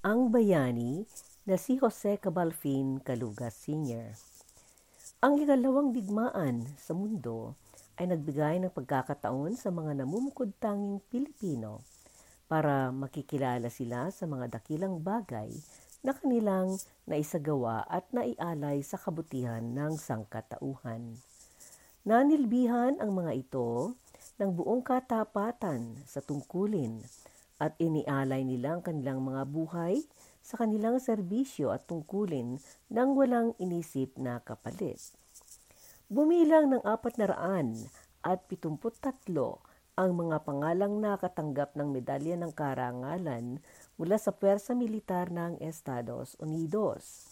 ang bayani na si Jose Cabalfin Calugas Sr. Ang ikalawang digmaan sa mundo ay nagbigay ng pagkakataon sa mga namumukod tanging Pilipino para makikilala sila sa mga dakilang bagay na kanilang naisagawa at naialay sa kabutihan ng sangkatauhan. Nanilbihan ang mga ito ng buong katapatan sa tungkulin at inialay nila ang kanilang mga buhay sa kanilang serbisyo at tungkulin nang walang inisip na kapalit. Bumilang ng apat na raan at pitumput tatlo ang mga pangalang nakatanggap ng medalya ng karangalan mula sa Pwersa Militar ng Estados Unidos.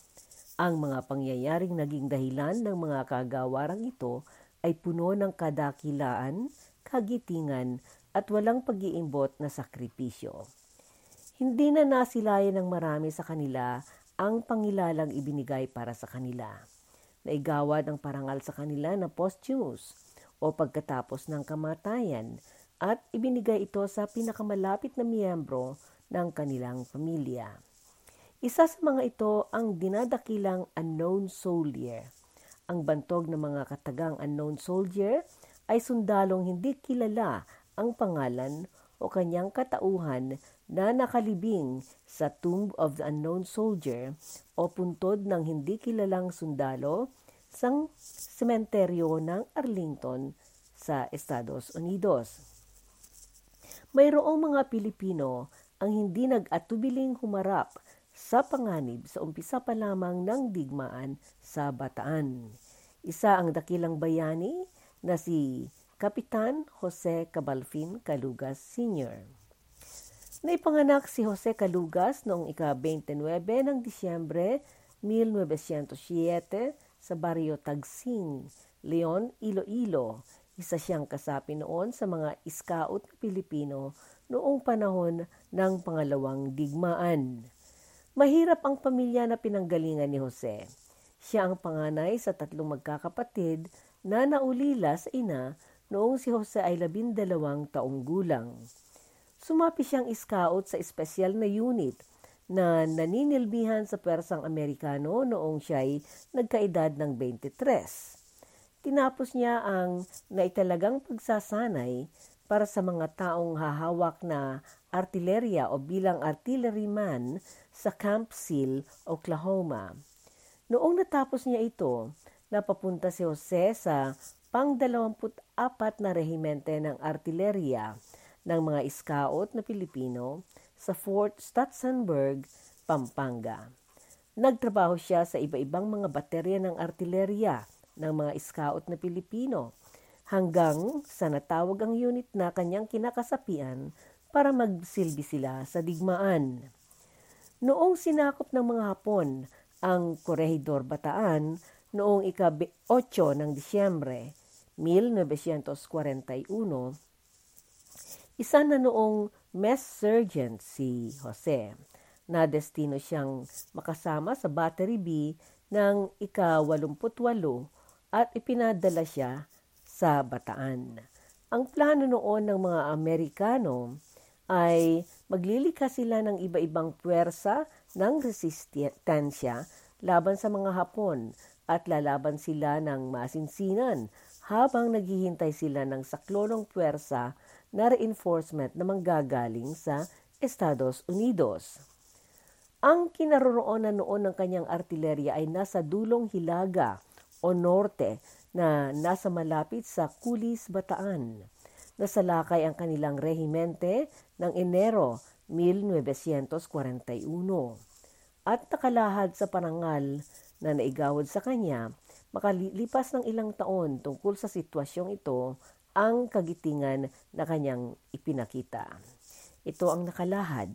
Ang mga pangyayaring naging dahilan ng mga kagawarang ito ay puno ng kadakilaan, kagitingan at walang pag-iimbot na sakripisyo. Hindi na nasilayan ng marami sa kanila ang pangilalang ibinigay para sa kanila. Naigawad ang parangal sa kanila na posthumous o pagkatapos ng kamatayan at ibinigay ito sa pinakamalapit na miyembro ng kanilang pamilya. Isa sa mga ito ang dinadakilang unknown soldier. Ang bantog ng mga katagang unknown soldier ay sundalong hindi kilala ang pangalan o kanyang katauhan na nakalibing sa Tomb of the Unknown Soldier o puntod ng hindi kilalang sundalo sa sementeryo ng Arlington sa Estados Unidos. Mayroong mga Pilipino ang hindi nag-atubiling humarap sa panganib sa umpisa pa lamang ng digmaan sa Bataan. Isa ang dakilang bayani na si Kapitan Jose Cabalfin Calugas Sr. Naipanganak si Jose Calugas noong ika-29 ng Disyembre 1907 sa baryo Tagsing, Leon, Iloilo. Isa siyang kasapi noon sa mga iskaut na Pilipino noong panahon ng pangalawang digmaan. Mahirap ang pamilya na pinanggalingan ni Jose. Siya ang panganay sa tatlong magkakapatid na naulila sa ina noong si Jose ay labindalawang taong gulang. Sumapi siyang scout sa espesyal na unit na naninilbihan sa Persang Amerikano noong siya ay nagkaedad ng 23. Tinapos niya ang naitalagang pagsasanay para sa mga taong hahawak na artilerya o bilang artilleryman sa Camp Seal, Oklahoma. Noong natapos niya ito, napapunta si Jose sa pang-24 na rehimente ng artilerya ng mga scout na Pilipino sa Fort Stutzenberg, Pampanga. Nagtrabaho siya sa iba-ibang mga baterya ng artilerya ng mga scout na Pilipino hanggang sa natawag ang unit na kanyang kinakasapian para magsilbi sila sa digmaan. Noong sinakop ng mga Hapon ang Corregidor Bataan noong ika-8 ng Disyembre 1941, isa na noong mess sergeant si Jose na destino siyang makasama sa Battery B ng ika-88 at ipinadala siya sa Bataan. Ang plano noon ng mga Amerikano ay maglilikha sila ng iba-ibang puwersa ng resistensya laban sa mga Hapon at lalaban sila ng masinsinan habang naghihintay sila ng saklolong puwersa na reinforcement na manggagaling sa Estados Unidos. Ang kinaroroonan noon ng kanyang artilerya ay nasa dulong Hilaga o Norte na nasa malapit sa Kulis, Bataan. Nasalakay ang kanilang rehimente ng Enero 1941 at nakalahad sa parangal na naigawad sa kanya, makalipas ng ilang taon tungkol sa sitwasyong ito, ang kagitingan na kanyang ipinakita. Ito ang nakalahad.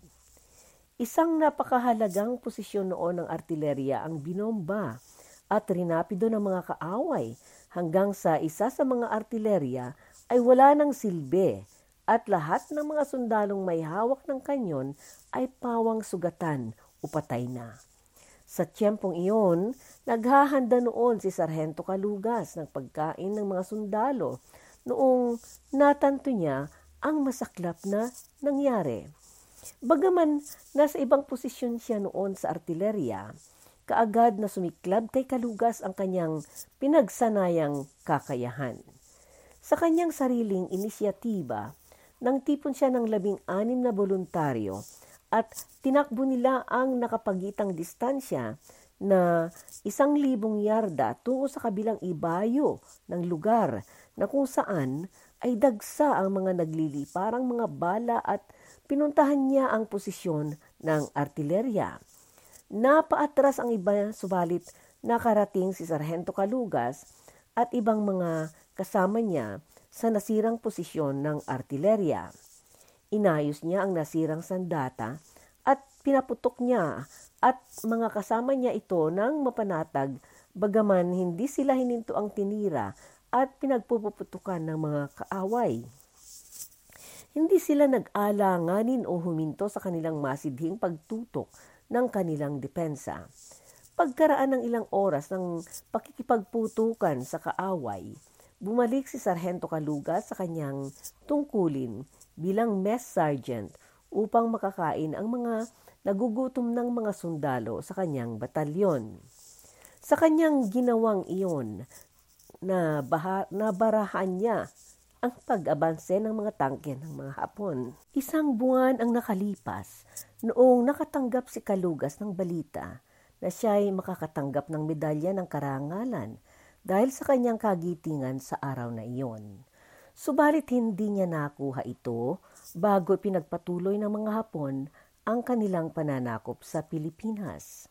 Isang napakahalagang posisyon noon ng artilerya ang binomba at rinapido ng mga kaaway hanggang sa isa sa mga artilerya ay wala ng silbi at lahat ng mga sundalong may hawak ng kanyon ay pawang sugatan o na. Sa tiyempong iyon, naghahanda noon si Sargento Kalugas ng pagkain ng mga sundalo noong natanto niya ang masaklap na nangyari. Bagaman nasa ibang posisyon siya noon sa artilerya, kaagad na sumiklab kay Kalugas ang kanyang pinagsanayang kakayahan. Sa kanyang sariling inisyatiba, nang tipon siya ng labing anim na voluntaryo at tinakbo nila ang nakapagitang distansya na isang libong yarda tungo sa kabilang ibayo ng lugar na kung saan ay dagsa ang mga nagliliparang mga bala at pinuntahan niya ang posisyon ng artilerya. Napaatras ang iba subalit nakarating si Sargento Kalugas at ibang mga kasama niya sa nasirang posisyon ng artilerya. Inayos niya ang nasirang sandata at pinaputok niya at mga kasama niya ito ng mapanatag bagaman hindi sila hininto ang tinira at pinagpuputukan ng mga kaaway. Hindi sila nag-alanganin o huminto sa kanilang masidhing pagtutok ng kanilang depensa. Pagkaraan ng ilang oras ng pakikipagputukan sa kaaway, bumalik si Sargento Kaluga sa kanyang tungkulin bilang mess sergeant upang makakain ang mga nagugutom ng mga sundalo sa kanyang batalyon. Sa kanyang ginawang iyon, na baha, nabarahan niya ang pag-abanse ng mga tangke ng mga Hapon. Isang buwan ang nakalipas noong nakatanggap si Kalugas ng balita na siya ay makakatanggap ng medalya ng karangalan dahil sa kanyang kagitingan sa araw na iyon. Subalit hindi niya nakuha ito bago pinagpatuloy ng mga Hapon ang kanilang pananakop sa Pilipinas.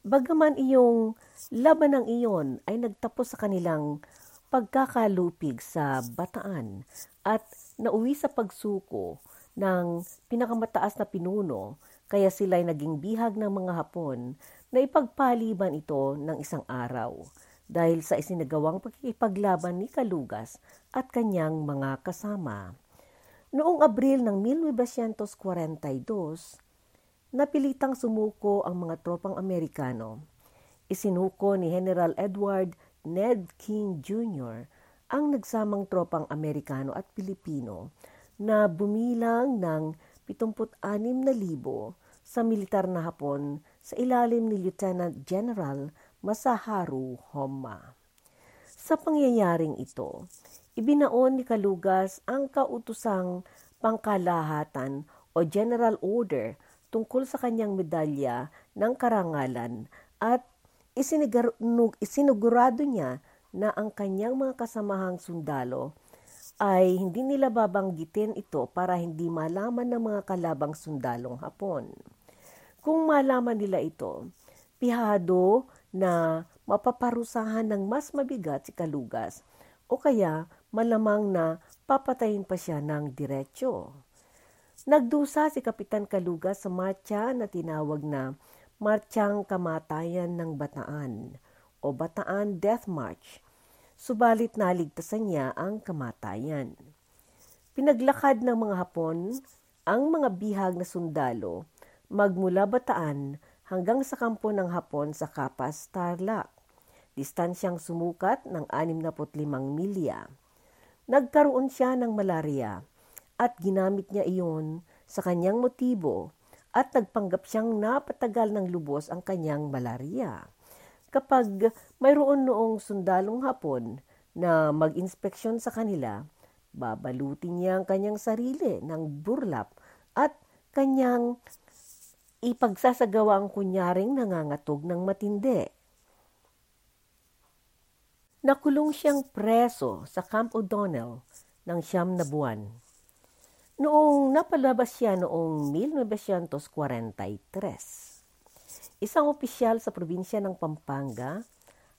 Bagaman iyong laban ng iyon ay nagtapos sa kanilang pagkakalupig sa bataan at nauwi sa pagsuko ng pinakamataas na pinuno kaya sila ay naging bihag ng mga Hapon na ipagpaliban ito ng isang araw dahil sa isinagawang pagkikipaglaban ni Kalugas at kanyang mga kasama. Noong Abril ng 1942, napilitang sumuko ang mga tropang Amerikano. Isinuko ni General Edward Ned King Jr. ang nagsamang tropang Amerikano at Pilipino na bumilang ng 76,000 sa militar na Hapon sa ilalim ni Lieutenant General Masaharu Homma. Sa pangyayaring ito, ibinaon ni Kalugas ang kautusang pangkalahatan o General Order tungkol sa kanyang medalya ng karangalan at isinugurado niya na ang kanyang mga kasamahang sundalo ay hindi nila babanggitin ito para hindi malaman ng mga kalabang sundalong Hapon. Kung malaman nila ito, pihado na mapaparusahan ng mas mabigat si Kalugas o kaya malamang na papatayin pa siya ng diretsyo. Nagdusa si Kapitan Kalugas sa marcha na tinawag na Marchang Kamatayan ng Bataan o Bataan Death March, subalit naligtasan niya ang kamatayan. Pinaglakad ng mga Hapon ang mga bihag na sundalo magmula Bataan hanggang sa kampo ng Hapon sa Kapas, Tarlac. Distansyang sumukat ng 65 milya. Nagkaroon siya ng malaria at ginamit niya iyon sa kanyang motibo at nagpanggap siyang napatagal ng lubos ang kanyang malaria. Kapag mayroon noong sundalong hapon na mag-inspeksyon sa kanila, babalutin niya ang kanyang sarili ng burlap at kanyang ipagsasagawa ang kunyaring nangangatog ng matindi. Nakulong siyang preso sa Camp O'Donnell ng siyam na buwan. Noong napalabas siya noong 1943, isang opisyal sa probinsya ng Pampanga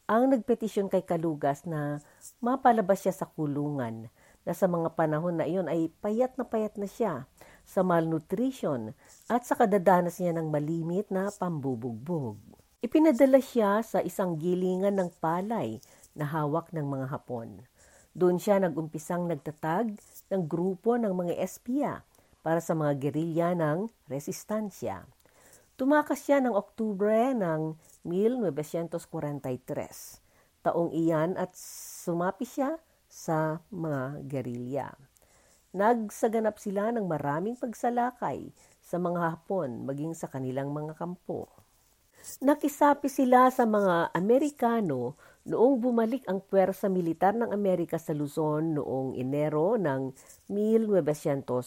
ang nagpetisyon kay Kalugas na mapalabas siya sa kulungan na sa mga panahon na iyon ay payat na payat na siya sa malnutrition at sa kadadanas niya ng malimit na pambubugbog. Ipinadala siya sa isang gilingan ng palay na hawak ng mga Hapon. Doon siya nagumpisang nagtatag ng grupo ng mga espiya para sa mga gerilya ng resistansya. Tumakas siya ng Oktubre ng 1943. Taong iyan at sumapi siya sa mga gerilya. Nagsaganap sila ng maraming pagsalakay sa mga Hapon maging sa kanilang mga kampo. Nakisapi sila sa mga Amerikano noong bumalik ang puwersa militar ng Amerika sa Luzon noong Enero ng 1945.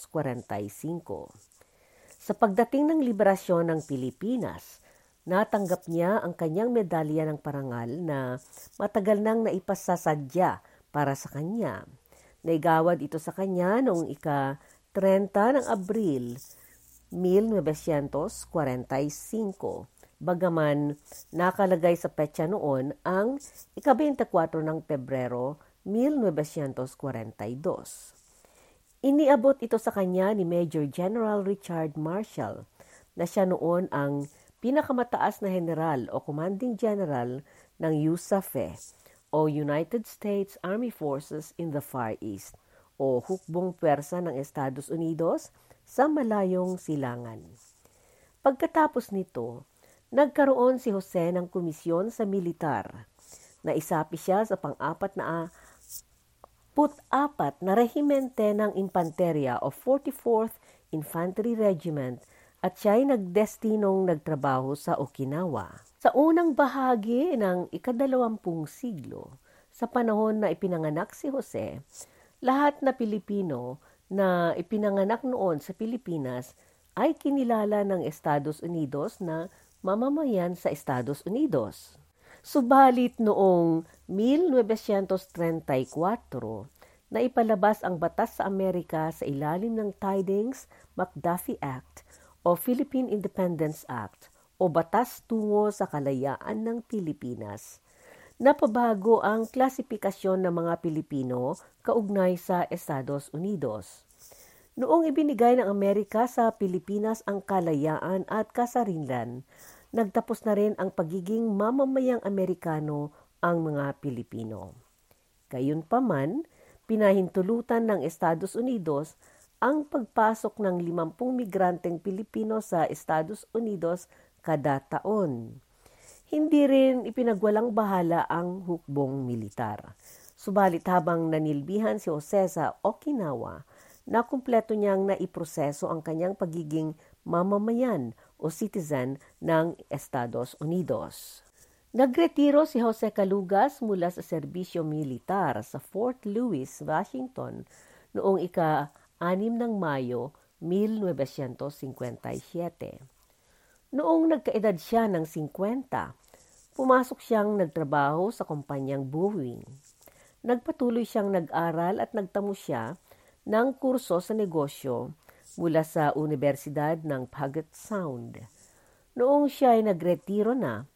Sa pagdating ng liberasyon ng Pilipinas, natanggap niya ang kanyang medalya ng parangal na matagal nang naipasasadya para sa kanya. Naigawad ito sa kanya noong ika-30 ng Abril 1945, bagaman nakalagay sa petsa noon ang ika-24 ng Pebrero 1942. Iniabot ito sa kanya ni Major General Richard Marshall na siya noon ang pinakamataas na general o commanding general ng USAFE o United States Army Forces in the Far East o hukbong pwersa ng Estados Unidos sa malayong silangan. Pagkatapos nito, nagkaroon si Jose ng komisyon sa militar. Naisapi siya sa pang-apat na put-apat na rehimente ng infanterya o 44th Infantry Regiment at siya ay nagdestinong nagtrabaho sa Okinawa. Sa unang bahagi ng ikadalawampung siglo, sa panahon na ipinanganak si Jose, lahat na Pilipino na ipinanganak noon sa Pilipinas ay kinilala ng Estados Unidos na mamamayan sa Estados Unidos. Subalit noong 1934 na ipalabas ang batas sa Amerika sa ilalim ng Tidings-McDuffie Act o Philippine Independence Act o Batas tungo sa kalayaan ng Pilipinas. Napabago ang klasifikasyon ng mga Pilipino kaugnay sa Estados Unidos. Noong ibinigay ng Amerika sa Pilipinas ang kalayaan at kasarinlan, nagtapos na rin ang pagiging mamamayang Amerikano ang mga Pilipino. Gayunpaman, pinahintulutan ng Estados Unidos ang pagpasok ng 50 migranteng Pilipino sa Estados Unidos kada taon. Hindi rin ipinagwalang bahala ang hukbong militar. Subalit habang nanilbihan si Jose sa Okinawa, na kumpleto niyang naiproseso ang kanyang pagiging mamamayan o citizen ng Estados Unidos. Nagretiro si Jose Calugas mula sa serbisyo militar sa Fort Lewis, Washington noong ika-6 ng Mayo 1957. Noong nagkaedad siya ng 50, pumasok siyang nagtrabaho sa kumpanyang Boeing. Nagpatuloy siyang nag-aral at nagtamo siya ng kurso sa negosyo mula sa Universidad ng Puget Sound. Noong siya ay nagretiro na,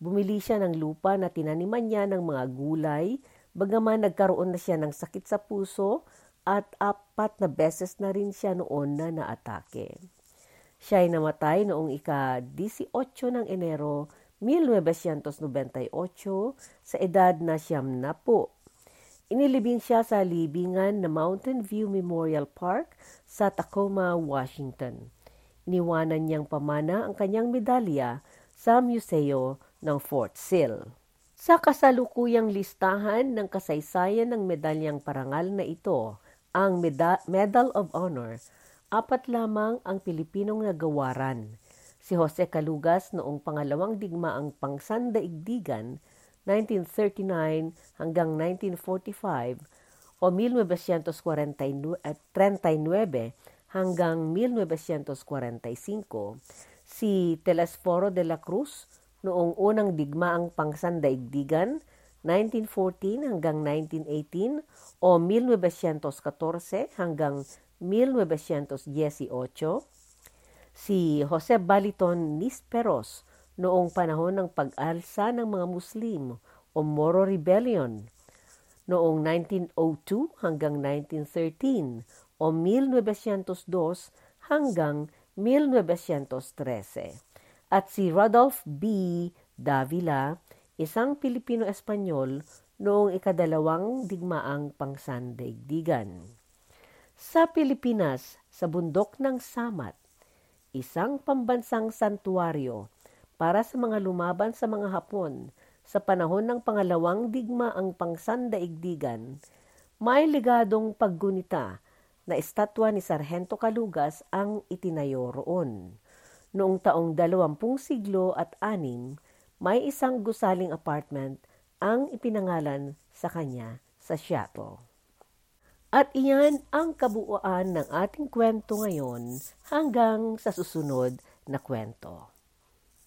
bumili siya ng lupa na tinaniman niya ng mga gulay, bagaman nagkaroon na siya ng sakit sa puso at apat na beses na rin siya noon na naatake. Siya ay namatay noong ika-18 ng Enero 1998 sa edad na siyam na po Inilibing siya sa libingan na Mountain View Memorial Park sa Tacoma, Washington. Iniwanan niyang pamana ang kanyang medalya sa museo ng Fort Sill. Sa kasalukuyang listahan ng kasaysayan ng medalyang parangal na ito, ang Meda- Medal of Honor, apat lamang ang Pilipinong nagawaran. Si Jose Calugas noong pangalawang digmaang pangsandaigdigan 1939 hanggang 1945 o 1939 hanggang 1945, si Telesforo de la Cruz noong unang digmaang pangsandaigdigan 1914 hanggang 1918 o 1914 hanggang 1918, si Jose Baliton Nisperos noong panahon ng pag-alsa ng mga Muslim o Moro Rebellion noong 1902 hanggang 1913 o 1902 hanggang 1913 at si Rodolph B. Davila, isang Pilipino-Espanyol noong ikadalawang digmaang pangsandaigdigan. Sa Pilipinas, sa bundok ng Samat, isang pambansang santuaryo para sa mga lumaban sa mga Hapon sa panahon ng pangalawang digma ang pangsandaigdigan, may legadong paggunita na estatwa ni Sargento Kalugas ang itinayo roon. Noong taong dalawampung siglo at anim, may isang gusaling apartment ang ipinangalan sa kanya sa Seattle. At iyan ang kabuuan ng ating kwento ngayon hanggang sa susunod na kwento.